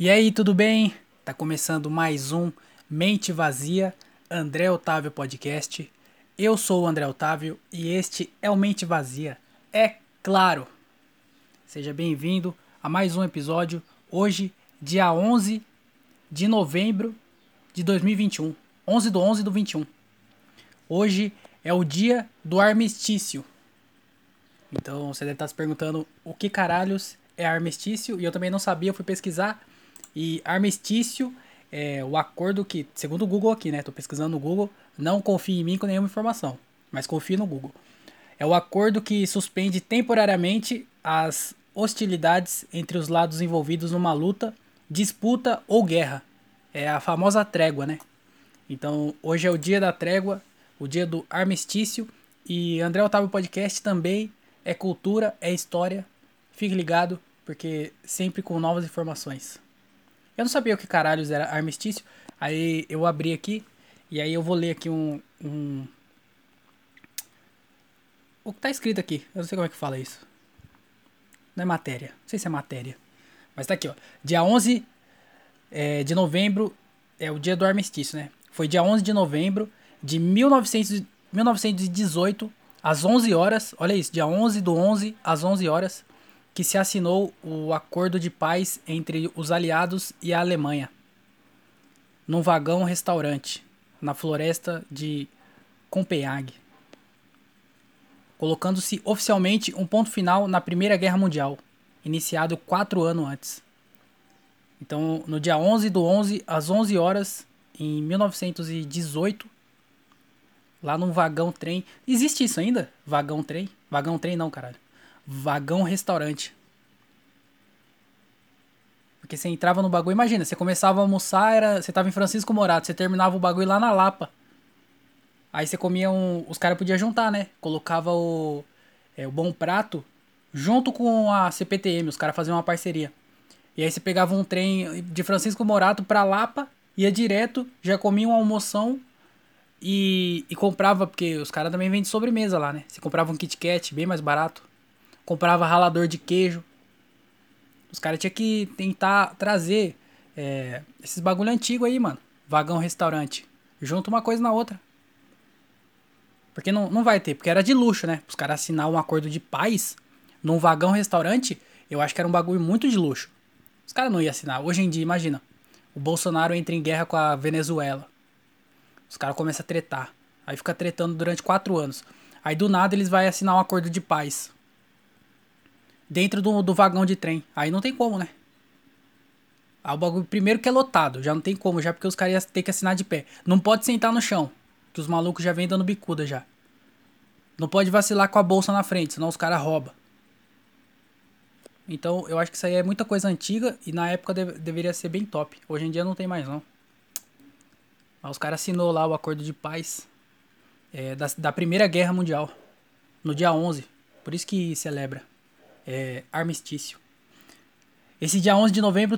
E aí, tudo bem? Tá começando mais um Mente Vazia, André Otávio Podcast. Eu sou o André Otávio e este é o Mente Vazia. É claro! Seja bem-vindo a mais um episódio, hoje, dia 11 de novembro de 2021. 11 do 11 do 21. Hoje é o dia do armistício. Então você deve estar se perguntando o que caralhos é armistício e eu também não sabia, eu fui pesquisar. E armistício é o acordo que, segundo o Google aqui, né? Tô pesquisando no Google, não confie em mim com nenhuma informação, mas confie no Google. É o acordo que suspende temporariamente as hostilidades entre os lados envolvidos numa luta, disputa ou guerra. É a famosa trégua, né? Então, hoje é o dia da trégua, o dia do armistício. E André Otávio Podcast também é cultura, é história. Fique ligado, porque sempre com novas informações. Eu não sabia o que caralhos era armistício. Aí eu abri aqui e aí eu vou ler aqui um, um... O que tá escrito aqui? Eu não sei como é que fala isso. Não é matéria. Não sei se é matéria. Mas tá aqui, ó. Dia 11 é, de novembro é o dia do armistício, né? Foi dia 11 de novembro de 1900, 1918, às 11 horas. Olha isso, dia 11 do 11 às 11 horas que se assinou o acordo de paz entre os aliados e a Alemanha, num vagão restaurante na floresta de Copenhague, colocando-se oficialmente um ponto final na Primeira Guerra Mundial, iniciado quatro anos antes. Então, no dia 11 do 11, às 11 horas, em 1918, lá num vagão trem. Existe isso ainda? Vagão trem? Vagão trem não, caralho. Vagão restaurante. Porque você entrava no bagulho, imagina, você começava a almoçar, era, você tava em Francisco Morato, você terminava o bagulho lá na Lapa. Aí você comia um. Os caras podiam juntar, né? Colocava o, é, o bom prato junto com a CPTM, os caras faziam uma parceria. E aí você pegava um trem de Francisco Morato pra Lapa, ia direto, já comia uma almoção e, e comprava, porque os caras também vendem sobremesa lá, né? Você comprava um Kit Kat bem mais barato comprava ralador de queijo. Os caras tinham que tentar trazer é, esses bagulho antigo aí, mano. Vagão restaurante. Junto uma coisa na outra. Porque não, não vai ter, porque era de luxo, né? Os caras assinar um acordo de paz num vagão restaurante, eu acho que era um bagulho muito de luxo. Os caras não iam assinar. Hoje em dia, imagina. O Bolsonaro entra em guerra com a Venezuela. Os caras começam a tretar. Aí fica tretando durante quatro anos. Aí do nada eles vão assinar um acordo de paz dentro do, do vagão de trem. Aí não tem como, né? Aí o bagulho, primeiro que é lotado, já não tem como, já porque os caras iam ter que assinar de pé. Não pode sentar no chão, que os malucos já vêm dando bicuda já. Não pode vacilar com a bolsa na frente, senão os caras roubam. Então eu acho que isso aí é muita coisa antiga e na época deve, deveria ser bem top. Hoje em dia não tem mais não. Mas os caras assinou lá o acordo de paz é, da, da Primeira Guerra Mundial. No dia 11. Por isso que celebra é, armistício. Esse dia 11 de novembro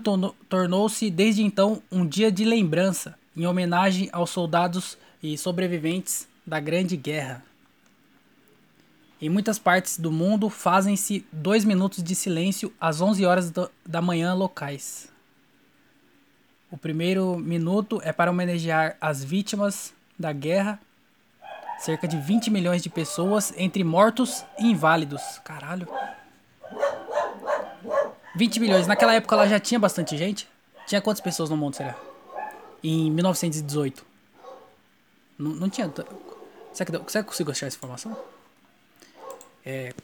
tornou-se desde então um dia de lembrança, em homenagem aos soldados e sobreviventes da Grande Guerra. Em muitas partes do mundo fazem-se dois minutos de silêncio às 11 horas da manhã locais. O primeiro minuto é para homenagear as vítimas da guerra, cerca de 20 milhões de pessoas, entre mortos e inválidos. Caralho. 20 milhões. Naquela época lá já tinha bastante gente. Tinha quantas pessoas no mundo, será? Em 1918. Não, não tinha. Que, será que eu consigo achar essa informação? É.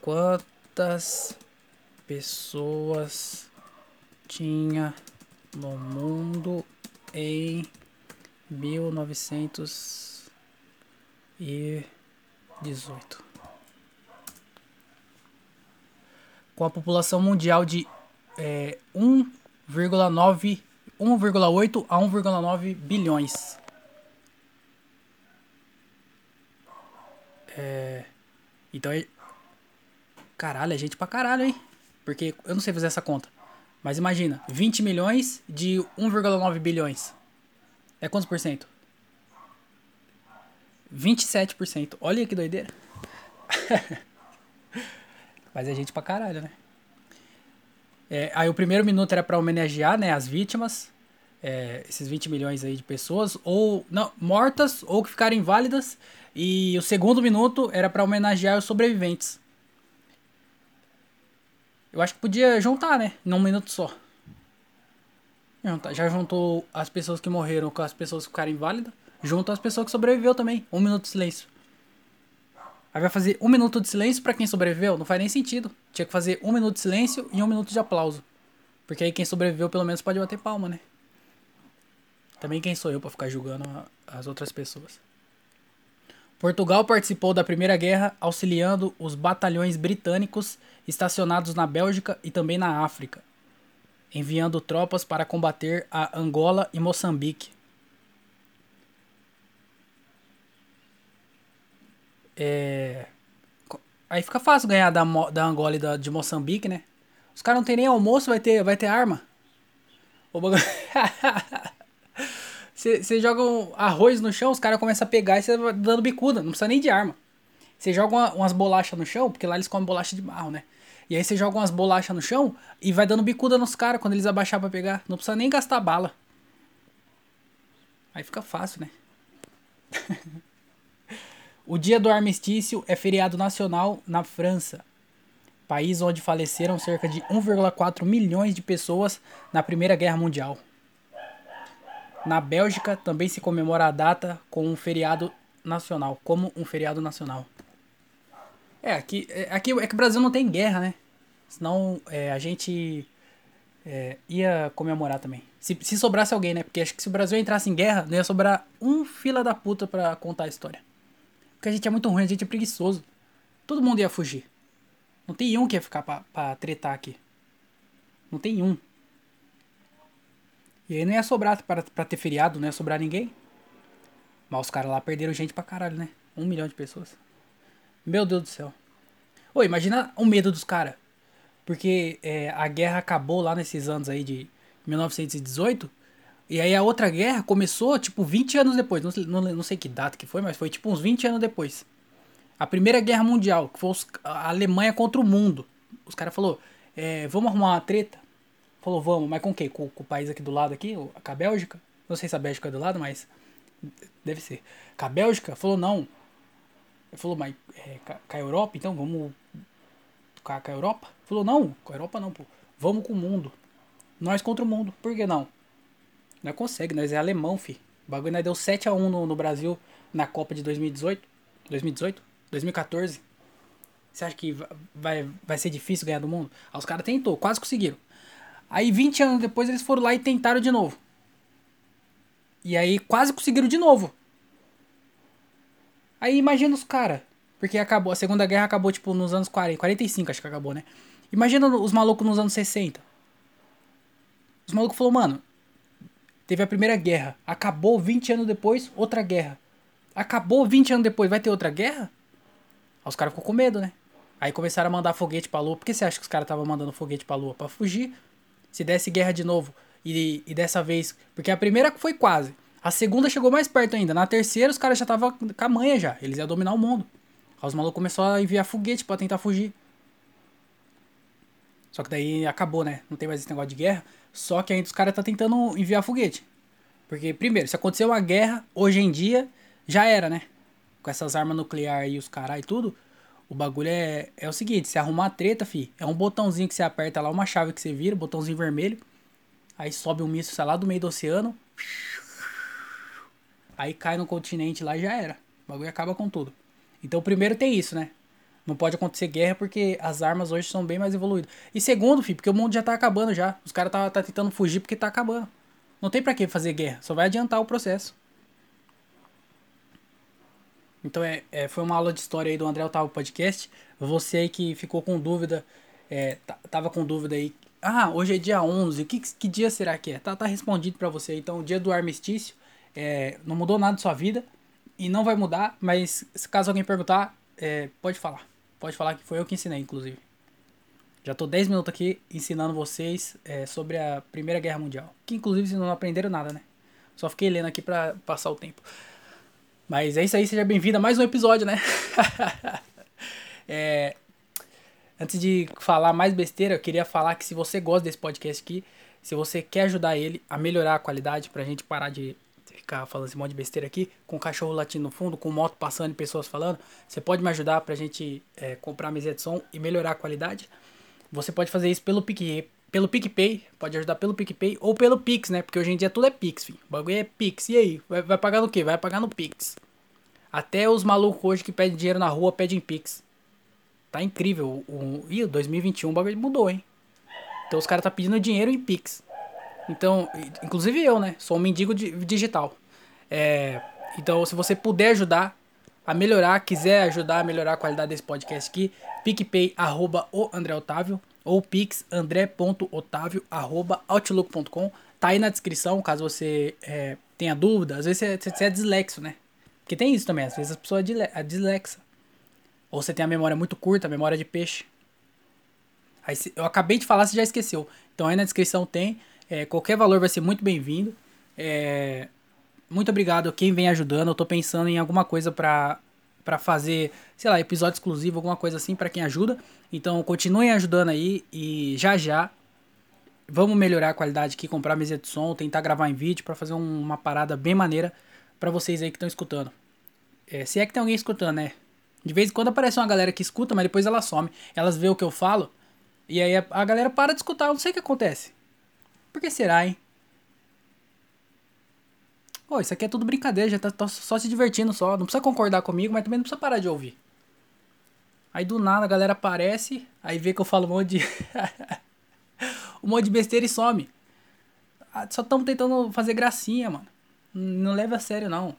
Quantas pessoas tinha no mundo em 1918? Com a população mundial de é, 1,9 1,8 a 1,9 bilhões. É, então é. Caralho, é gente pra caralho, hein? Porque eu não sei fazer essa conta. Mas imagina, 20 milhões de 1,9 bilhões. É quantos por cento? 27%. Olha que doideira. Mas é gente pra caralho, né? É, aí o primeiro minuto era para homenagear né, as vítimas, é, esses 20 milhões aí de pessoas, ou não, mortas ou que ficaram inválidas. E o segundo minuto era para homenagear os sobreviventes. Eu acho que podia juntar, né? Num minuto só. Já juntou as pessoas que morreram com as pessoas que ficaram inválidas. Junto as pessoas que sobreviveu também. Um minuto de silêncio. Aí vai fazer um minuto de silêncio para quem sobreviveu? Não faz nem sentido. Tinha que fazer um minuto de silêncio e um minuto de aplauso. Porque aí quem sobreviveu pelo menos pode bater palma, né? Também quem sou eu para ficar julgando as outras pessoas. Portugal participou da Primeira Guerra auxiliando os batalhões britânicos estacionados na Bélgica e também na África, enviando tropas para combater a Angola e Moçambique. É... Aí fica fácil ganhar da, da Angola e da, de Moçambique, né? Os caras não tem nem almoço, vai ter, vai ter arma. Você joga um arroz no chão, os caras começam a pegar e você vai dando bicuda, não precisa nem de arma. Você joga uma, umas bolachas no chão, porque lá eles comem bolacha de barro, né? E aí você joga umas bolachas no chão e vai dando bicuda nos caras quando eles abaixar pra pegar. Não precisa nem gastar bala. Aí fica fácil, né? O dia do armistício é feriado nacional na França, país onde faleceram cerca de 1,4 milhões de pessoas na Primeira Guerra Mundial. Na Bélgica também se comemora a data com um feriado nacional, como um feriado nacional. É, aqui é, aqui é que o Brasil não tem guerra, né? Senão é, a gente é, ia comemorar também. Se, se sobrasse alguém, né? Porque acho que se o Brasil entrasse em guerra, não ia sobrar um fila da puta pra contar a história. Porque a gente é muito ruim, a gente é preguiçoso. Todo mundo ia fugir. Não tem um que ia ficar pra, pra tretar aqui. Não tem um. E aí não ia sobrar pra, pra ter feriado, não ia sobrar ninguém. Mas os caras lá perderam gente pra caralho, né? Um milhão de pessoas. Meu Deus do céu. Ô, imagina o medo dos caras. Porque é, a guerra acabou lá nesses anos aí de 1918. E aí a outra guerra começou, tipo, 20 anos depois. Não, não, não sei que data que foi, mas foi tipo uns 20 anos depois. A Primeira Guerra Mundial, que foi os, a Alemanha contra o mundo. Os caras falaram, é, vamos arrumar uma treta? Falou, vamos, mas com quem? Com, com, o país aqui do lado aqui, com a Bélgica? Não sei se a Bélgica é do lado, mas deve ser. Com a Bélgica? Falou, não. Ele falou, mas é, com a Europa, então vamos com a, Europa? Falou, não, com a Europa não, pô. Vamos com o mundo. Nós contra o mundo. Por que não? Nós consegue, nós é alemão, fi. O bagulho nós deu 7x1 no, no Brasil na Copa de 2018. 2018? 2014. Você acha que vai, vai ser difícil ganhar do mundo? Aí os caras tentou, quase conseguiram. Aí 20 anos depois eles foram lá e tentaram de novo. E aí quase conseguiram de novo. Aí imagina os caras. Porque acabou, a Segunda Guerra acabou tipo nos anos 40, 45 acho que acabou, né? Imagina os malucos nos anos 60. Os malucos falaram, mano, Teve a Primeira Guerra. Acabou 20 anos depois, outra guerra. Acabou 20 anos depois, vai ter outra guerra? Aí os caras ficou com medo, né? Aí começaram a mandar foguete pra lua. Por que você acha que os caras estavam mandando foguete pra lua? Pra fugir. Se desse guerra de novo. E, e dessa vez. Porque a primeira foi quase. A segunda chegou mais perto ainda. Na terceira, os caras já estavam com a manha já. Eles iam dominar o mundo. Aí os malucos começaram a enviar foguete para tentar fugir. Só que daí acabou, né? Não tem mais esse negócio de guerra. Só que ainda os caras tá tentando enviar foguete. Porque, primeiro, se acontecer uma guerra, hoje em dia, já era, né? Com essas armas nucleares e os caras e tudo, o bagulho é, é o seguinte, se arrumar treta, fi, é um botãozinho que você aperta lá, uma chave que você vira, botãozinho vermelho, aí sobe um míssil, sei lá, do meio do oceano, aí cai no continente lá e já era. O bagulho acaba com tudo. Então, primeiro tem isso, né? Não pode acontecer guerra porque as armas hoje são bem mais evoluídas. E segundo, filho, porque o mundo já tá acabando já. Os caras tá, tá tentando fugir porque tá acabando. Não tem para que fazer guerra, só vai adiantar o processo. Então é, é, foi uma aula de história aí do André Otávio Podcast. Você aí que ficou com dúvida, é, tava com dúvida aí. Ah, hoje é dia 11, que, que dia será que é? Tá, tá respondido para você. Então, o dia do armistício é, não mudou nada de sua vida e não vai mudar, mas caso alguém perguntar, é, pode falar. Pode falar que foi eu que ensinei, inclusive. Já tô 10 minutos aqui ensinando vocês é, sobre a Primeira Guerra Mundial. Que inclusive vocês não aprenderam nada, né? Só fiquei lendo aqui pra passar o tempo. Mas é isso aí, seja bem-vindo a mais um episódio, né? é, Antes de falar mais besteira, eu queria falar que se você gosta desse podcast aqui, se você quer ajudar ele a melhorar a qualidade pra gente parar de ficar falando esse monte de besteira aqui, com cachorro latindo no fundo, com moto passando e pessoas falando, você pode me ajudar pra gente é, comprar mesa de som e melhorar a qualidade. Você pode fazer isso pelo PicPay, pelo PicPay, pode ajudar pelo PicPay ou pelo Pix, né? Porque hoje em dia tudo é Pix, filho. O bagulho é Pix. E aí? Vai, vai pagar no quê? Vai pagar no Pix. Até os malucos hoje que pedem dinheiro na rua pedem Pix. Tá incrível. O, ih, 2021 o bagulho mudou, hein? Então os caras tá pedindo dinheiro em Pix. Então, inclusive eu, né? Sou um mendigo digital. É, então, se você puder ajudar a melhorar, quiser ajudar a melhorar a qualidade desse podcast aqui, picpay, arroba o André Otávio, ou pix, andré.otávio, arroba outlook.com. Tá aí na descrição, caso você é, tenha dúvida. Às vezes você, você é dislexo, né? Porque tem isso também, às vezes a pessoa é, é dislexa. Ou você tem a memória muito curta, a memória de peixe. Aí, eu acabei de falar, você já esqueceu. Então aí na descrição tem. É, qualquer valor vai ser muito bem-vindo. É, muito obrigado a quem vem ajudando. Eu tô pensando em alguma coisa pra, pra fazer, sei lá, episódio exclusivo, alguma coisa assim para quem ajuda. Então continuem ajudando aí e já já vamos melhorar a qualidade aqui, comprar mesa de som, tentar gravar em vídeo para fazer um, uma parada bem maneira para vocês aí que estão escutando. É, se é que tem alguém escutando, né? De vez em quando aparece uma galera que escuta, mas depois ela some. Elas vê o que eu falo e aí a, a galera para de escutar. Eu não sei o que acontece. Por que será, hein? Pô, isso aqui é tudo brincadeira, já tá, só se divertindo só. Não precisa concordar comigo, mas também não precisa parar de ouvir. Aí do nada a galera aparece, aí vê que eu falo um monte de. um monte de besteira e some. Ah, só estamos tentando fazer gracinha, mano. Não leva a sério, não.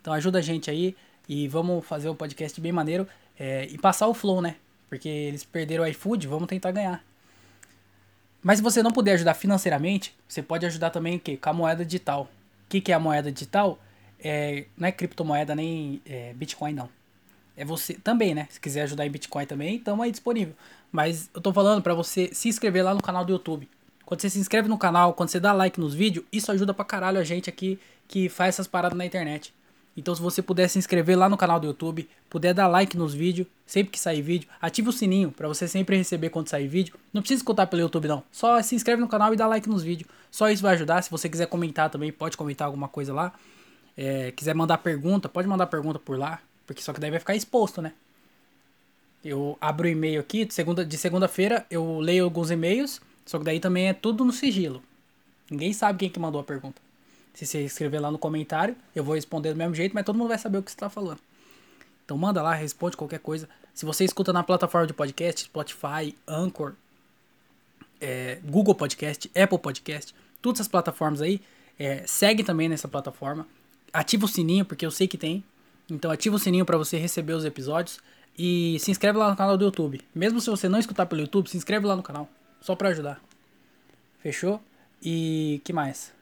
Então ajuda a gente aí. E vamos fazer um podcast bem maneiro é, e passar o flow, né? Porque eles perderam o iFood, vamos tentar ganhar. Mas se você não puder ajudar financeiramente, você pode ajudar também o quê? com a moeda digital. O que, que é a moeda digital? É, não é criptomoeda nem é, Bitcoin, não. É você também, né? Se quiser ajudar em Bitcoin também, estamos aí disponível. Mas eu tô falando para você se inscrever lá no canal do YouTube. Quando você se inscreve no canal, quando você dá like nos vídeos, isso ajuda pra caralho a gente aqui que faz essas paradas na internet. Então, se você puder se inscrever lá no canal do YouTube, puder dar like nos vídeos, sempre que sair vídeo, ative o sininho para você sempre receber quando sair vídeo. Não precisa escutar pelo YouTube não, só se inscreve no canal e dá like nos vídeos. Só isso vai ajudar. Se você quiser comentar também, pode comentar alguma coisa lá. É, quiser mandar pergunta, pode mandar pergunta por lá, porque só que daí vai ficar exposto, né? Eu abro o e-mail aqui, de segunda de segunda-feira eu leio alguns e-mails, só que daí também é tudo no sigilo. Ninguém sabe quem que mandou a pergunta. Se você escrever lá no comentário, eu vou responder do mesmo jeito, mas todo mundo vai saber o que você está falando. Então manda lá, responde qualquer coisa. Se você escuta na plataforma de podcast, Spotify, Anchor, é, Google Podcast, Apple Podcast, todas essas plataformas aí, é, segue também nessa plataforma. Ativa o sininho, porque eu sei que tem. Então ativa o sininho para você receber os episódios. E se inscreve lá no canal do YouTube. Mesmo se você não escutar pelo YouTube, se inscreve lá no canal. Só para ajudar. Fechou? E que mais?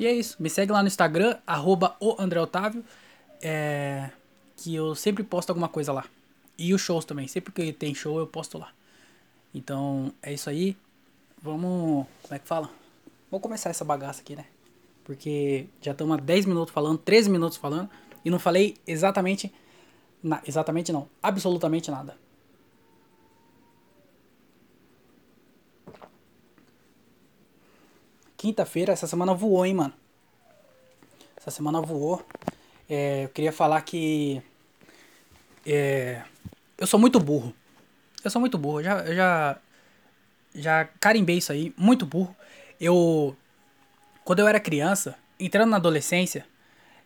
E é isso. Me segue lá no Instagram, arroba. É, que eu sempre posto alguma coisa lá. E os shows também. Sempre que tem show eu posto lá. Então é isso aí. Vamos. Como é que fala? Vamos começar essa bagaça aqui, né? Porque já estamos há 10 minutos falando, 13 minutos falando. E não falei exatamente. Na, exatamente não. Absolutamente nada. Quinta-feira, essa semana voou, hein, mano. Essa semana voou. É, eu queria falar que. É, eu sou muito burro. Eu sou muito burro. Eu já, eu já. Já carimbei isso aí. Muito burro. Eu. Quando eu era criança, entrando na adolescência,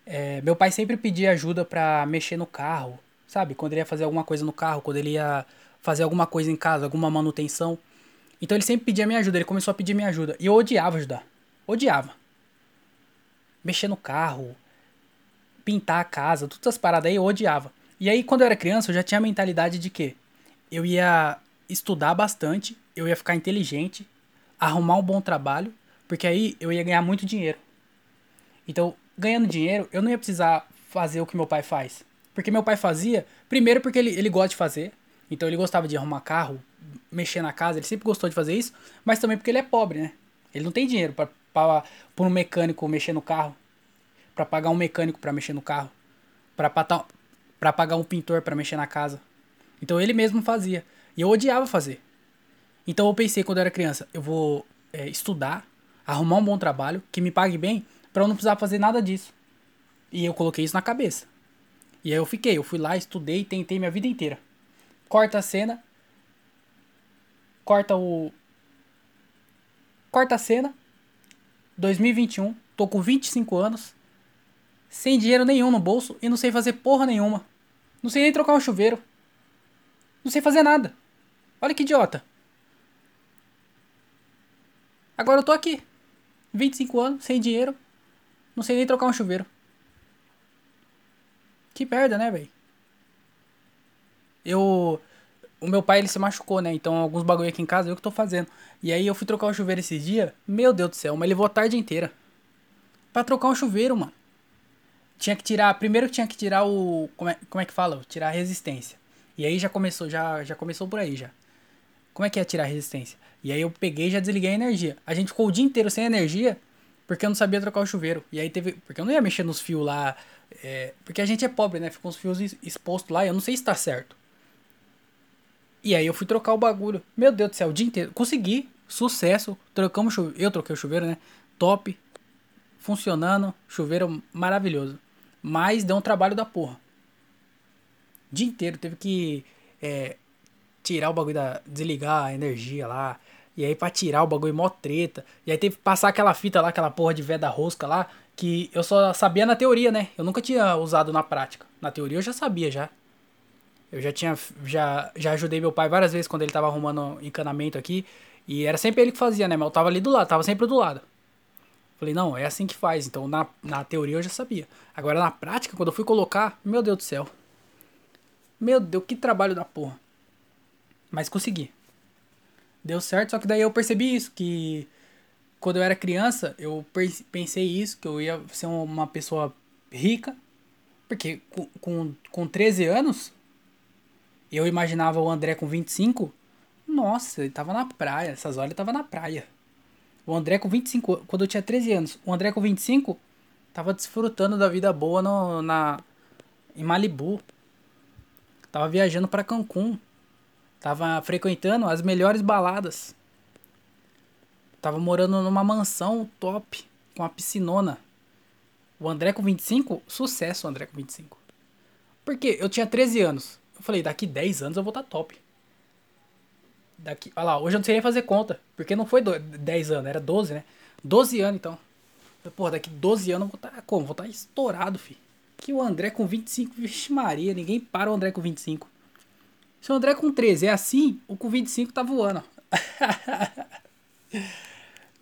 é, meu pai sempre pedia ajuda pra mexer no carro. Sabe? Quando ele ia fazer alguma coisa no carro, quando ele ia fazer alguma coisa em casa, alguma manutenção. Então ele sempre pedia minha ajuda, ele começou a pedir minha ajuda. E eu odiava ajudar. Odiava. Mexer no carro, pintar a casa, todas as paradas aí eu odiava. E aí quando eu era criança eu já tinha a mentalidade de que eu ia estudar bastante, eu ia ficar inteligente, arrumar um bom trabalho, porque aí eu ia ganhar muito dinheiro. Então, ganhando dinheiro, eu não ia precisar fazer o que meu pai faz. Porque meu pai fazia, primeiro porque ele, ele gosta de fazer, então ele gostava de arrumar carro, mexer na casa, ele sempre gostou de fazer isso, mas também porque ele é pobre, né? Ele não tem dinheiro para um mecânico mexer no carro, para pagar um mecânico para mexer no carro, para pagar um pintor para mexer na casa. Então ele mesmo fazia. E eu odiava fazer. Então eu pensei quando eu era criança, eu vou é, estudar, arrumar um bom trabalho, que me pague bem, para eu não precisar fazer nada disso. E eu coloquei isso na cabeça. E aí eu fiquei, eu fui lá, estudei, tentei minha vida inteira. Corta a cena. Corta o. Corta a cena. 2021, tô com 25 anos, sem dinheiro nenhum no bolso e não sei fazer porra nenhuma. Não sei nem trocar um chuveiro. Não sei fazer nada. Olha que idiota. Agora eu tô aqui. 25 anos, sem dinheiro. Não sei nem trocar um chuveiro. Que merda, né, velho? Eu. O meu pai ele se machucou, né? Então alguns bagulho aqui em casa eu que tô fazendo. E aí eu fui trocar o chuveiro esses dias. Meu Deus do céu, mas levou a tarde inteira. Pra trocar um chuveiro, mano. Tinha que tirar. Primeiro tinha que tirar o. Como é, como é que fala? Tirar a resistência. E aí já começou, já, já começou por aí já. Como é que é tirar a resistência? E aí eu peguei e já desliguei a energia. A gente ficou o dia inteiro sem energia porque eu não sabia trocar o chuveiro. E aí teve. Porque eu não ia mexer nos fios lá. É, porque a gente é pobre, né? Ficou os fios expostos lá e eu não sei se tá certo. E aí eu fui trocar o bagulho. Meu Deus do céu, o dia inteiro. Consegui. Sucesso. Trocamos chuveiro. Eu troquei o chuveiro, né? Top. Funcionando. Chuveiro maravilhoso. Mas deu um trabalho da porra. O dia inteiro. Teve que é, tirar o bagulho da. Desligar a energia lá. E aí pra tirar o bagulho mó treta. E aí teve que passar aquela fita lá, aquela porra de veda rosca lá. Que eu só sabia na teoria, né? Eu nunca tinha usado na prática. Na teoria eu já sabia já. Eu já tinha. Já, já ajudei meu pai várias vezes quando ele tava arrumando encanamento aqui. E era sempre ele que fazia, né? Mas eu tava ali do lado, tava sempre do lado. Falei, não, é assim que faz. Então na, na teoria eu já sabia. Agora na prática, quando eu fui colocar, meu Deus do céu. Meu Deus, que trabalho da porra. Mas consegui. Deu certo, só que daí eu percebi isso, que quando eu era criança, eu pensei isso, que eu ia ser uma pessoa rica. Porque com, com, com 13 anos, eu imaginava o André com 25. Nossa, ele tava na praia. Essas horas ele tava na praia. O André com 25, quando eu tinha 13 anos, o André com 25 tava desfrutando da vida boa no, na, em Malibu. Tava viajando para Cancún. Tava frequentando as melhores baladas. Tava morando numa mansão top, com uma piscinona. O André com 25, sucesso o André com 25. Porque eu tinha 13 anos. Eu falei, daqui 10 anos eu vou estar tá top. Daqui, olha lá, hoje eu não sei nem fazer conta. Porque não foi 10 anos, era 12, né? 12 anos então. Pô, daqui 12 anos eu vou estar tá, como? Vou estar tá estourado, fi. Que o André com 25, vixe Maria, ninguém para o André com 25. Se o André com 13 é assim, o com 25 tá voando.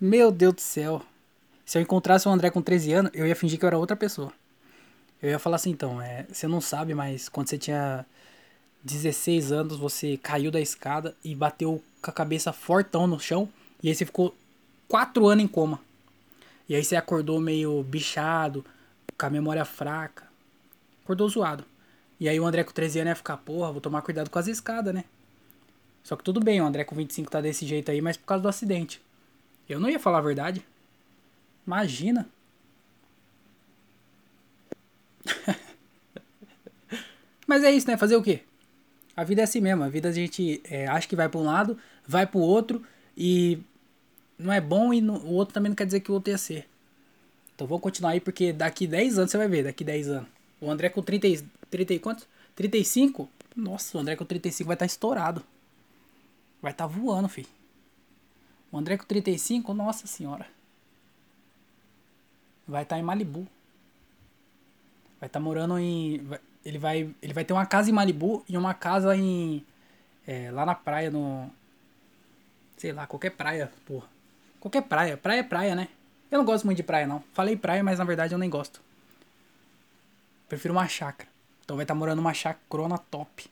Meu Deus do céu. Se eu encontrasse o André com 13 anos, eu ia fingir que eu era outra pessoa. Eu ia falar assim, então, é, você não sabe, mas quando você tinha 16 anos, você caiu da escada e bateu com a cabeça fortão no chão. E aí você ficou 4 anos em coma. E aí você acordou meio bichado, com a memória fraca. Acordou zoado. E aí o André com 13 anos ia ficar, porra, vou tomar cuidado com as escadas, né? Só que tudo bem, o André com 25 tá desse jeito aí, mas por causa do acidente. Eu não ia falar a verdade. Imagina. mas é isso, né? Fazer o quê? A vida é assim mesmo. A vida a gente é, acha que vai para um lado, vai para o outro e não é bom e no, o outro também não quer dizer que o outro ia ser. Então vou continuar aí porque daqui 10 anos você vai ver, daqui 10 anos. O André com 30, 30 e quantos? 35? Nossa, o André com 35 vai estar tá estourado. Vai estar tá voando, filho. O André com 35, nossa senhora. Vai estar tá em Malibu. Vai estar tá morando em. Ele vai, ele vai ter uma casa em Malibu e uma casa em. É, lá na praia, no. Sei lá, qualquer praia, porra. Qualquer praia. Praia é praia, né? Eu não gosto muito de praia, não. Falei praia, mas na verdade eu nem gosto. Prefiro uma chácara. Então vai estar tá morando numa chácara top.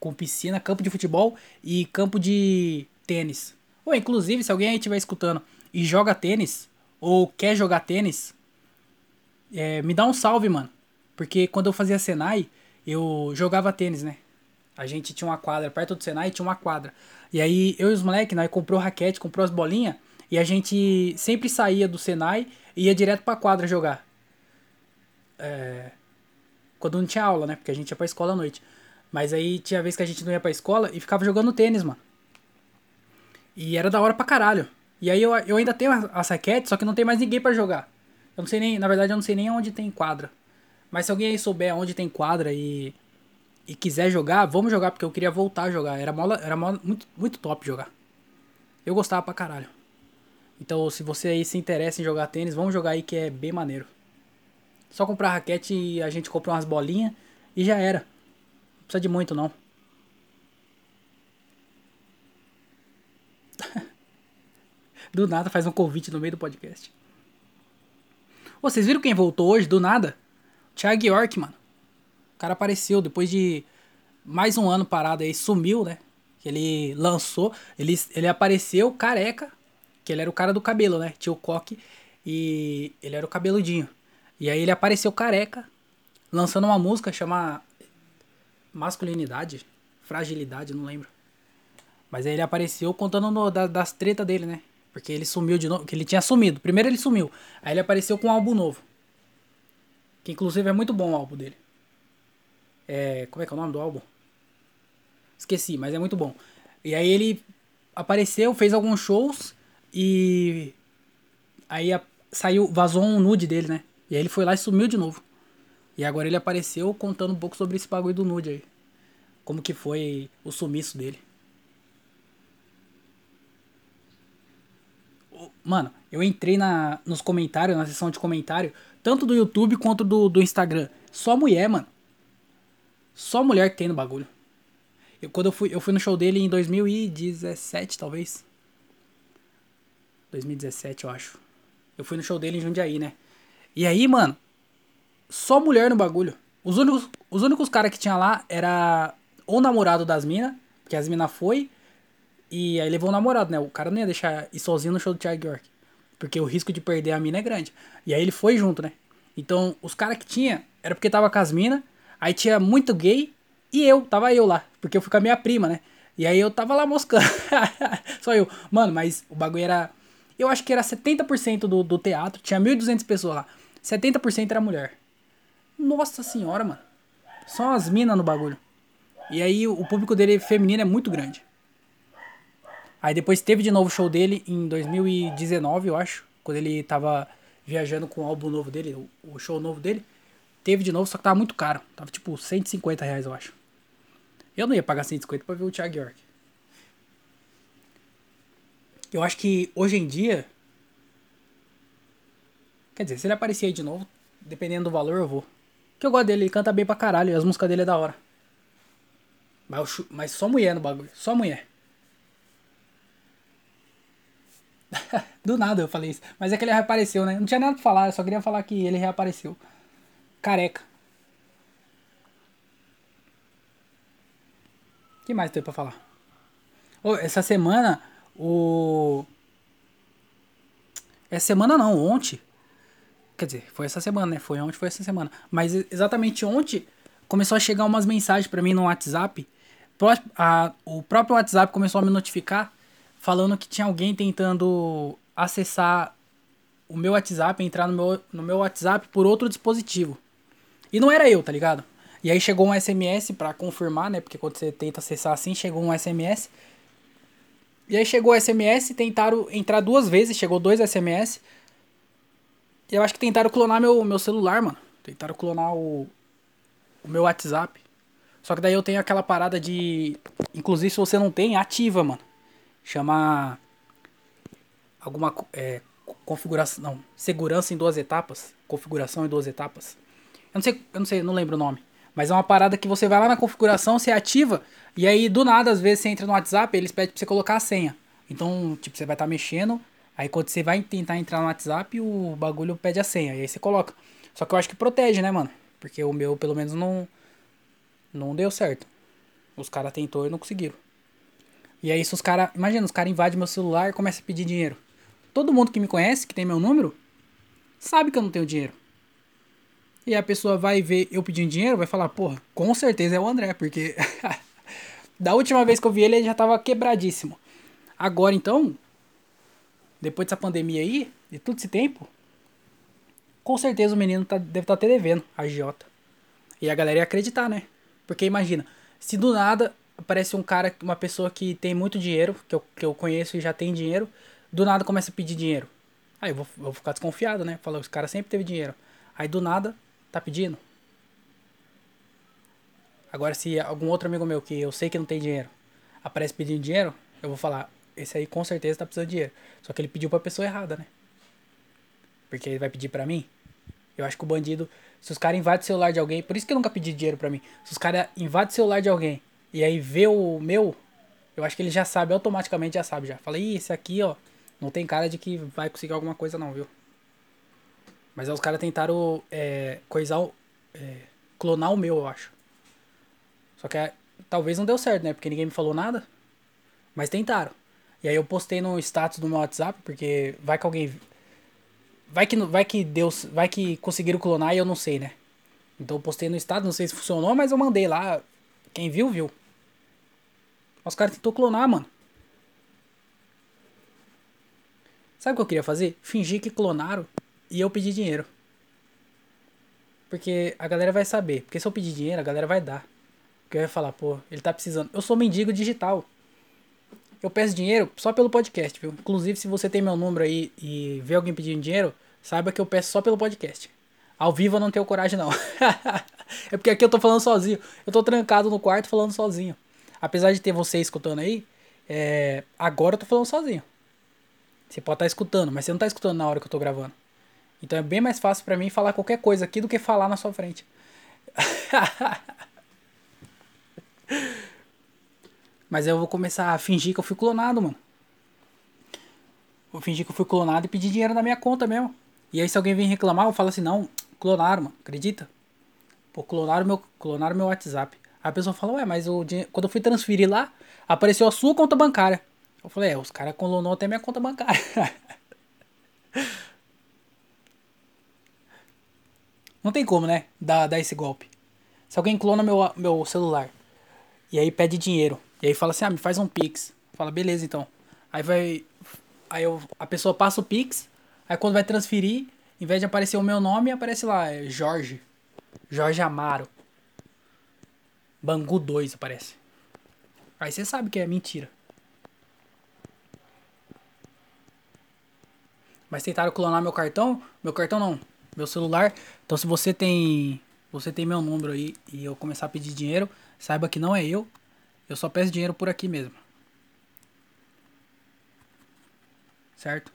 Com piscina, campo de futebol e campo de tênis. Ou inclusive, se alguém aí estiver escutando e joga tênis, ou quer jogar tênis, é, me dá um salve, mano. Porque quando eu fazia Senai, eu jogava tênis, né? A gente tinha uma quadra perto do Senai, tinha uma quadra. E aí eu e os moleques, nós comprou raquete, comprou as bolinhas, e a gente sempre saía do Senai e ia direto pra quadra jogar. É... Quando não tinha aula, né? Porque a gente ia pra escola à noite. Mas aí tinha vez que a gente não ia pra escola e ficava jogando tênis, mano. E era da hora pra caralho. E aí eu, eu ainda tenho as raquetes, só que não tem mais ninguém para jogar. Eu não sei nem, na verdade eu não sei nem onde tem quadra. Mas se alguém aí souber onde tem quadra e e quiser jogar, vamos jogar porque eu queria voltar a jogar. Era mola, era mola, muito muito top jogar. Eu gostava pra caralho. Então, se você aí se interessa em jogar tênis, vamos jogar aí que é bem maneiro. Só comprar raquete e a gente compra umas bolinhas e já era. Não precisa de muito não. do nada faz um convite no meio do podcast. Vocês viram quem voltou hoje, do nada? Thiago York, mano. O cara apareceu depois de mais um ano parado aí, sumiu, né? Ele lançou, ele, ele apareceu careca, que ele era o cara do cabelo, né? Tinha o coque e ele era o cabeludinho. E aí ele apareceu careca, lançando uma música chama Masculinidade, Fragilidade, não lembro. Mas aí ele apareceu contando no, da, das tretas dele, né? Porque ele sumiu de novo, que ele tinha sumido. Primeiro ele sumiu, aí ele apareceu com um álbum novo. Que inclusive é muito bom o álbum dele. É, como é que é o nome do álbum? Esqueci, mas é muito bom. E aí ele apareceu, fez alguns shows e aí a, saiu, vazou um nude dele, né? E aí ele foi lá e sumiu de novo. E agora ele apareceu contando um pouco sobre esse bagulho do nude aí. Como que foi o sumiço dele. Mano, eu entrei na, nos comentários, na seção de comentário, tanto do YouTube quanto do, do Instagram. Só mulher, mano. Só mulher que tem no bagulho. Eu, quando eu fui, eu fui no show dele em 2017, talvez. 2017, eu acho. Eu fui no show dele em Jundiaí, né? E aí, mano, só mulher no bagulho. Os únicos, os únicos caras que tinha lá era o namorado das minas, que as minas foi, e aí levou o namorado, né? O cara não ia deixar ir sozinho no show do Thiago York. Porque o risco de perder a mina é grande. E aí ele foi junto, né? Então, os caras que tinha, era porque tava com as minas, aí tinha muito gay, e eu, tava eu lá. Porque eu fui com a minha prima, né? E aí eu tava lá moscando. Só eu. Mano, mas o bagulho era. Eu acho que era 70% do, do teatro, tinha 1.200 pessoas lá. 70% era mulher. Nossa senhora, mano. Só as minas no bagulho. E aí o público dele feminino é muito grande. Aí depois teve de novo o show dele em 2019, eu acho. Quando ele tava viajando com o álbum novo dele, o, show novo dele. Teve de novo, só que tava muito caro. Tava tipo 150 reais, eu acho. Eu não ia pagar 150 pra ver o Thiago York. Eu acho que hoje em dia. Quer dizer, se ele aparecer aí de novo, dependendo do valor, eu vou. Que eu gosto dele, ele canta bem pra caralho, as músicas dele é da hora. Mas, mas só mulher no bagulho, só mulher. Do nada eu falei isso. Mas é que ele reapareceu, né? Não tinha nada pra falar, eu só queria falar que ele reapareceu. Careca. O que mais tem pra falar? Oh, essa semana, o. Essa semana não, ontem. Quer dizer, foi essa semana, né? Foi ontem, foi essa semana. Mas exatamente ontem começou a chegar umas mensagens para mim no WhatsApp. o próprio WhatsApp começou a me notificar falando que tinha alguém tentando acessar o meu WhatsApp, entrar no meu, no meu WhatsApp por outro dispositivo. E não era eu, tá ligado? E aí chegou um SMS para confirmar, né? Porque quando você tenta acessar assim, chegou um SMS. E aí chegou o SMS, tentaram entrar duas vezes, chegou dois SMS. E eu acho que tentaram clonar meu, meu celular, mano. Tentaram clonar o, o meu WhatsApp. Só que daí eu tenho aquela parada de. Inclusive, se você não tem, ativa, mano chama alguma é, configuração, não, segurança em duas etapas, configuração em duas etapas. Eu não sei, eu não sei, não lembro o nome, mas é uma parada que você vai lá na configuração, você ativa e aí do nada às vezes você entra no WhatsApp, eles pedem para você colocar a senha. Então, tipo, você vai estar tá mexendo, aí quando você vai tentar entrar no WhatsApp, o bagulho pede a senha, e aí você coloca. Só que eu acho que protege, né, mano? Porque o meu pelo menos não não deu certo. Os caras tentou e não conseguiram. E aí, se os caras. Imagina, os caras invadem meu celular e começam a pedir dinheiro. Todo mundo que me conhece, que tem meu número, sabe que eu não tenho dinheiro. E a pessoa vai ver eu pedindo dinheiro, vai falar, porra, com certeza é o André, porque da última vez que eu vi ele, ele já tava quebradíssimo. Agora então, depois dessa pandemia aí, de todo esse tempo, com certeza o menino tá, deve estar tá até devendo, a agiota. E a galera ia acreditar, né? Porque imagina, Se do nada aparece um cara, uma pessoa que tem muito dinheiro, que eu, que eu conheço e já tem dinheiro, do nada começa a pedir dinheiro. Aí eu vou, eu vou ficar desconfiado, né? Falar, os cara sempre teve dinheiro. Aí do nada, tá pedindo. Agora, se algum outro amigo meu que eu sei que não tem dinheiro aparece pedindo dinheiro, eu vou falar, esse aí com certeza tá precisando de dinheiro. Só que ele pediu pra pessoa errada, né? Porque ele vai pedir pra mim. Eu acho que o bandido, se os caras invadem o celular de alguém, por isso que eu nunca pedi dinheiro pra mim. Se os caras invadem o celular de alguém e aí vê o meu, eu acho que ele já sabe, automaticamente já sabe já. Fala, ih, esse aqui, ó, não tem cara de que vai conseguir alguma coisa não, viu? Mas aí os caras tentaram é, coisar, é, clonar o meu, eu acho. Só que é, talvez não deu certo, né? Porque ninguém me falou nada. Mas tentaram. E aí eu postei no status do meu WhatsApp, porque vai que alguém. Vai que, vai que Deus. Vai que conseguiram clonar e eu não sei, né? Então eu postei no status, não sei se funcionou, mas eu mandei lá. Quem viu, viu. Os caras tentou clonar, mano. Sabe o que eu queria fazer? Fingir que clonaram e eu pedi dinheiro. Porque a galera vai saber. Porque se eu pedir dinheiro, a galera vai dar. Porque eu ia falar, pô, ele tá precisando. Eu sou mendigo digital. Eu peço dinheiro só pelo podcast, viu? Inclusive, se você tem meu número aí e vê alguém pedindo dinheiro, saiba que eu peço só pelo podcast. Ao vivo eu não tenho coragem, não. é porque aqui eu tô falando sozinho. Eu tô trancado no quarto falando sozinho. Apesar de ter você escutando aí, é... agora eu tô falando sozinho. Você pode estar tá escutando, mas você não tá escutando na hora que eu tô gravando. Então é bem mais fácil para mim falar qualquer coisa aqui do que falar na sua frente. Mas eu vou começar a fingir que eu fui clonado, mano. Vou fingir que eu fui clonado e pedir dinheiro na minha conta mesmo. E aí se alguém vir reclamar, eu falo assim, não, clonaram, mano. Acredita? Pô, clonaram meu, clonaram meu WhatsApp. A pessoa fala, ué, mas o dinheiro, quando eu fui transferir lá, apareceu a sua conta bancária. Eu falei, é, os caras clonou até minha conta bancária. Não tem como, né? Dar, dar esse golpe. Se alguém clona meu, meu celular e aí pede dinheiro. E aí fala assim, ah, me faz um Pix. Fala, beleza então. Aí vai. Aí eu, a pessoa passa o Pix. Aí quando vai transferir, em vez de aparecer o meu nome, aparece lá, é Jorge. Jorge Amaro. Bangu 2 aparece. Aí você sabe que é mentira. Mas tentaram clonar meu cartão. Meu cartão não. Meu celular. Então se você tem. Você tem meu número aí e eu começar a pedir dinheiro, saiba que não é eu. Eu só peço dinheiro por aqui mesmo. Certo?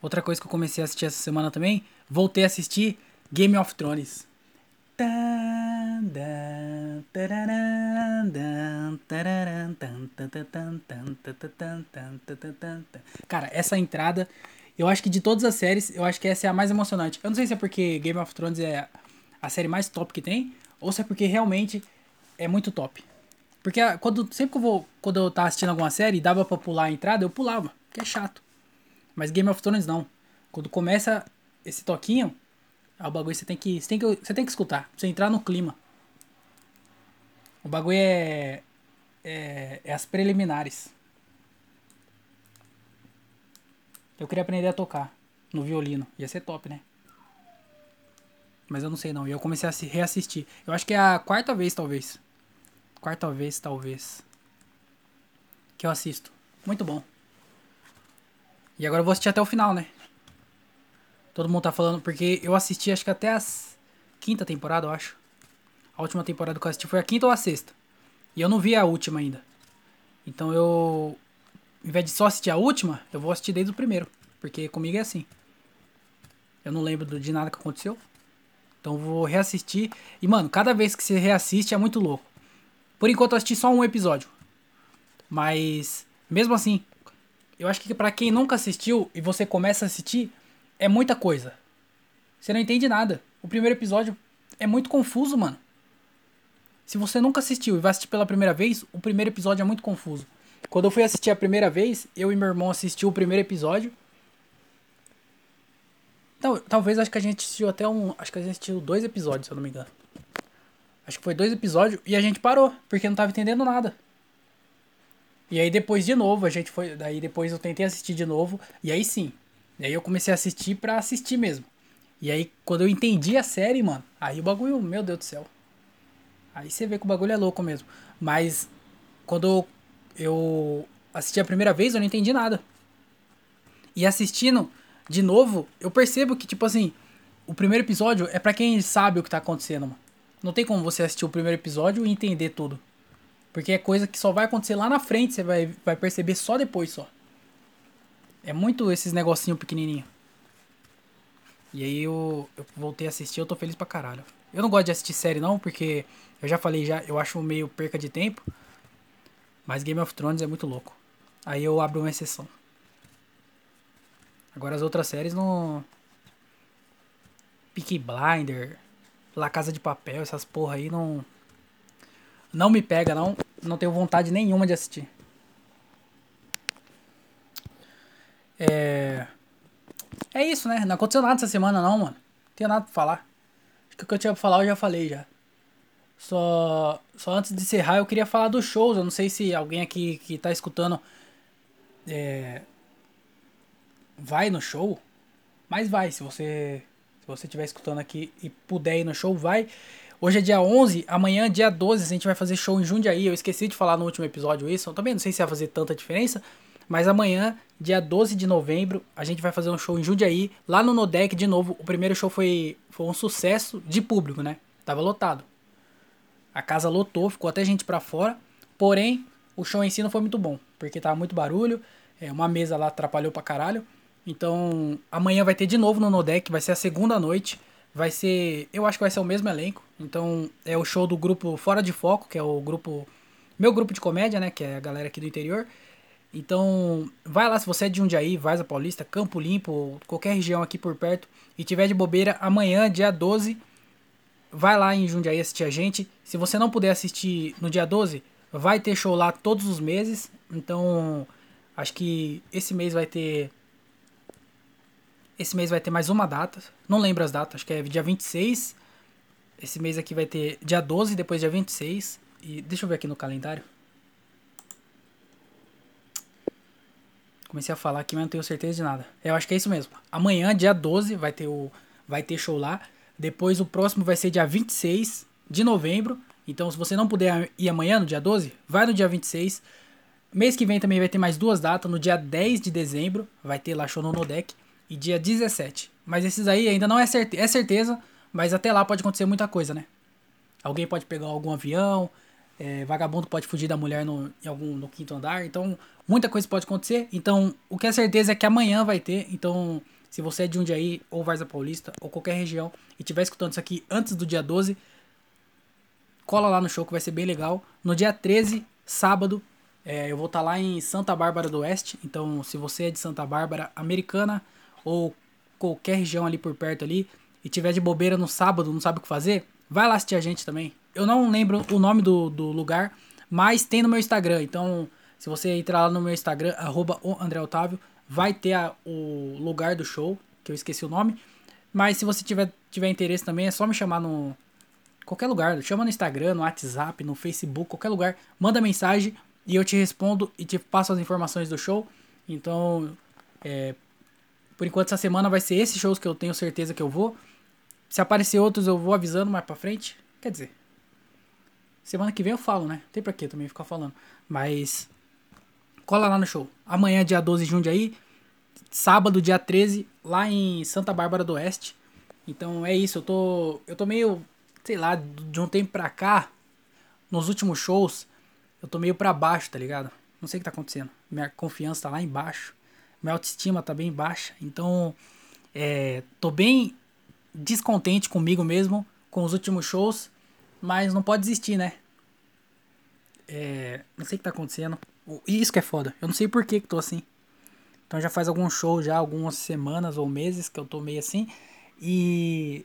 Outra coisa que eu comecei a assistir essa semana também, voltei a assistir Game of Thrones. Cara, essa entrada, eu acho que de todas as séries, eu acho que essa é a mais emocionante. Eu não sei se é porque Game of Thrones é a série mais top que tem, ou se é porque realmente é muito top. Porque quando, sempre que eu vou. Quando eu tava assistindo alguma série e dava pra pular a entrada, eu pulava. Que é chato. Mas Game of Thrones não. Quando começa esse toquinho, é o bagulho você tem que. Você tem que, você tem que escutar. Você entrar no clima. O bagulho é. É, é as preliminares. Eu queria aprender a tocar no violino. Ia ser top, né? Mas eu não sei não. E eu comecei a reassistir. Eu acho que é a quarta vez, talvez. Quarta vez, talvez. Que eu assisto. Muito bom. E agora eu vou assistir até o final, né? Todo mundo tá falando, porque eu assisti acho que até a quinta temporada, eu acho. A última temporada que eu assisti foi a quinta ou a sexta. E eu não vi a última ainda. Então eu. Em vez de só assistir a última, eu vou assistir desde o primeiro. Porque comigo é assim. Eu não lembro de nada que aconteceu. Então vou reassistir. E, mano, cada vez que você reassiste é muito louco. Por enquanto eu assisti só um episódio. Mas, mesmo assim, eu acho que para quem nunca assistiu e você começa a assistir, é muita coisa. Você não entende nada. O primeiro episódio é muito confuso, mano. Se você nunca assistiu e vai assistir pela primeira vez, o primeiro episódio é muito confuso. Quando eu fui assistir a primeira vez, eu e meu irmão assistiu o primeiro episódio. Então, talvez acho que a gente assistiu até um. Acho que a gente assistiu dois episódios, se eu não me engano. Acho que foi dois episódios e a gente parou, porque não tava entendendo nada. E aí depois de novo, a gente foi. Daí depois eu tentei assistir de novo. E aí sim. E aí eu comecei a assistir pra assistir mesmo. E aí, quando eu entendi a série, mano, aí o bagulho, meu Deus do céu. Aí você vê que o bagulho é louco mesmo. Mas quando eu assisti a primeira vez, eu não entendi nada. E assistindo de novo, eu percebo que, tipo assim, o primeiro episódio é para quem sabe o que tá acontecendo, mano. Não tem como você assistir o primeiro episódio e entender tudo. Porque é coisa que só vai acontecer lá na frente, você vai, vai perceber só depois só. É muito esses negocinho pequenininho. E aí eu, eu voltei a assistir, eu tô feliz pra caralho. Eu não gosto de assistir série não, porque eu já falei já, eu acho meio perca de tempo. Mas Game of Thrones é muito louco. Aí eu abro uma exceção. Agora as outras séries não. Peaky Blinder, La Casa de Papel, essas porra aí não. Não me pega, não. Não tenho vontade nenhuma de assistir. É. É isso, né? Não aconteceu nada essa semana, não, mano. Não tinha nada pra falar. Acho que o que eu tinha pra falar eu já falei já. Só, só antes de encerrar, eu queria falar dos shows. Eu não sei se alguém aqui que tá escutando é, vai no show. Mas vai, se você se você estiver escutando aqui e puder ir no show, vai. Hoje é dia 11, amanhã, dia 12, a gente vai fazer show em Jundiaí. Eu esqueci de falar no último episódio isso. Eu também não sei se vai fazer tanta diferença. Mas amanhã, dia 12 de novembro, a gente vai fazer um show em Jundiaí, lá no Nodec de novo. O primeiro show foi, foi um sucesso de público, né? Tava lotado. A casa lotou, ficou até gente para fora. Porém, o show em si não foi muito bom, porque tava muito barulho. É, uma mesa lá atrapalhou pra caralho. Então, amanhã vai ter de novo no Nodec, vai ser a segunda noite. Vai ser. Eu acho que vai ser o mesmo elenco. Então, é o show do grupo Fora de Foco, que é o grupo. Meu grupo de comédia, né? Que é a galera aqui do interior. Então, vai lá se você é de Jundiaí, Vaza Paulista, Campo Limpo, qualquer região aqui por perto e tiver de bobeira, amanhã, dia 12, vai lá em Jundiaí assistir a gente. Se você não puder assistir no dia 12, vai ter show lá todos os meses. Então, acho que esse mês vai ter esse mês vai ter mais uma data. Não lembro as datas, acho que é dia 26. Esse mês aqui vai ter dia 12, depois dia 26. E deixa eu ver aqui no calendário. Comecei a falar aqui, mas não tenho certeza de nada. Eu acho que é isso mesmo. Amanhã, dia 12, vai ter o vai ter show lá. Depois o próximo vai ser dia 26 de novembro. Então, se você não puder ir amanhã, no dia 12, vai no dia 26. Mês que vem também vai ter mais duas datas. No dia 10 de dezembro, vai ter lá show no Nodec. E dia 17. Mas esses aí ainda não é, certe é certeza, mas até lá pode acontecer muita coisa, né? Alguém pode pegar algum avião, é, vagabundo pode fugir da mulher no, em algum, no quinto andar. Então, muita coisa pode acontecer. Então, o que é certeza é que amanhã vai ter. Então, se você é de Jundiaí, ou Varza Paulista, ou qualquer região, e estiver escutando isso aqui antes do dia 12, cola lá no show que vai ser bem legal. No dia 13, sábado, é, eu vou estar tá lá em Santa Bárbara do Oeste. Então, se você é de Santa Bárbara, americana, ou qualquer região ali por perto ali, e tiver de bobeira no sábado, não sabe o que fazer, vai lá assistir a gente também eu não lembro o nome do, do lugar, mas tem no meu Instagram. Então, se você entrar lá no meu Instagram, arroba vai ter a, o lugar do show, que eu esqueci o nome. Mas se você tiver, tiver interesse também, é só me chamar no. Qualquer lugar. Chama no Instagram, no WhatsApp, no Facebook, qualquer lugar. Manda mensagem e eu te respondo e te passo as informações do show. Então, é, por enquanto, essa semana vai ser esses shows que eu tenho certeza que eu vou. Se aparecer outros, eu vou avisando mais pra frente. Quer dizer, Semana que vem eu falo, né? Tem pra que também ficar falando. Mas. Cola lá no show. Amanhã, dia 12 de junho aí. Sábado, dia 13, lá em Santa Bárbara do Oeste. Então é isso. Eu tô. Eu tô meio. Sei lá, de um tempo pra cá. Nos últimos shows. Eu tô meio pra baixo, tá ligado? Não sei o que tá acontecendo. Minha confiança tá lá embaixo. Minha autoestima tá bem baixa. Então. É, tô bem descontente comigo mesmo. Com os últimos shows. Mas não pode desistir, né? É, não sei o que tá acontecendo. E isso que é foda. Eu não sei por que que tô assim. Então já faz algum show já, algumas semanas ou meses que eu tô meio assim. E,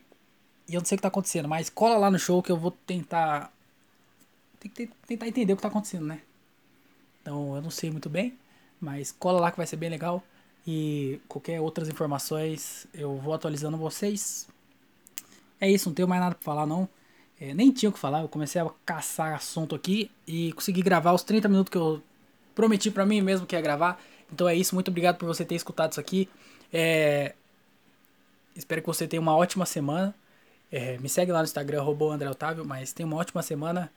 e eu não sei o que tá acontecendo. Mas cola lá no show que eu vou tentar. Tem que tentar entender o que tá acontecendo, né? Então eu não sei muito bem. Mas cola lá que vai ser bem legal. E qualquer outras informações eu vou atualizando vocês. É isso, não tenho mais nada pra falar não. É, nem tinha o que falar, eu comecei a caçar assunto aqui e consegui gravar os 30 minutos que eu prometi para mim mesmo que ia gravar. Então é isso, muito obrigado por você ter escutado isso aqui. É... Espero que você tenha uma ótima semana É, me segue lá no Instagram, robô André Otávio, mas tenha uma ótima semana.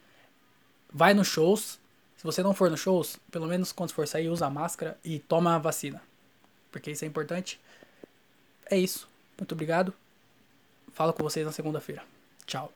Vai nos shows. Se você não for nos shows, pelo menos quando for sair, usa máscara e toma a vacina. Porque isso é importante. É isso. Muito obrigado. Falo com vocês na segunda-feira. Tchau.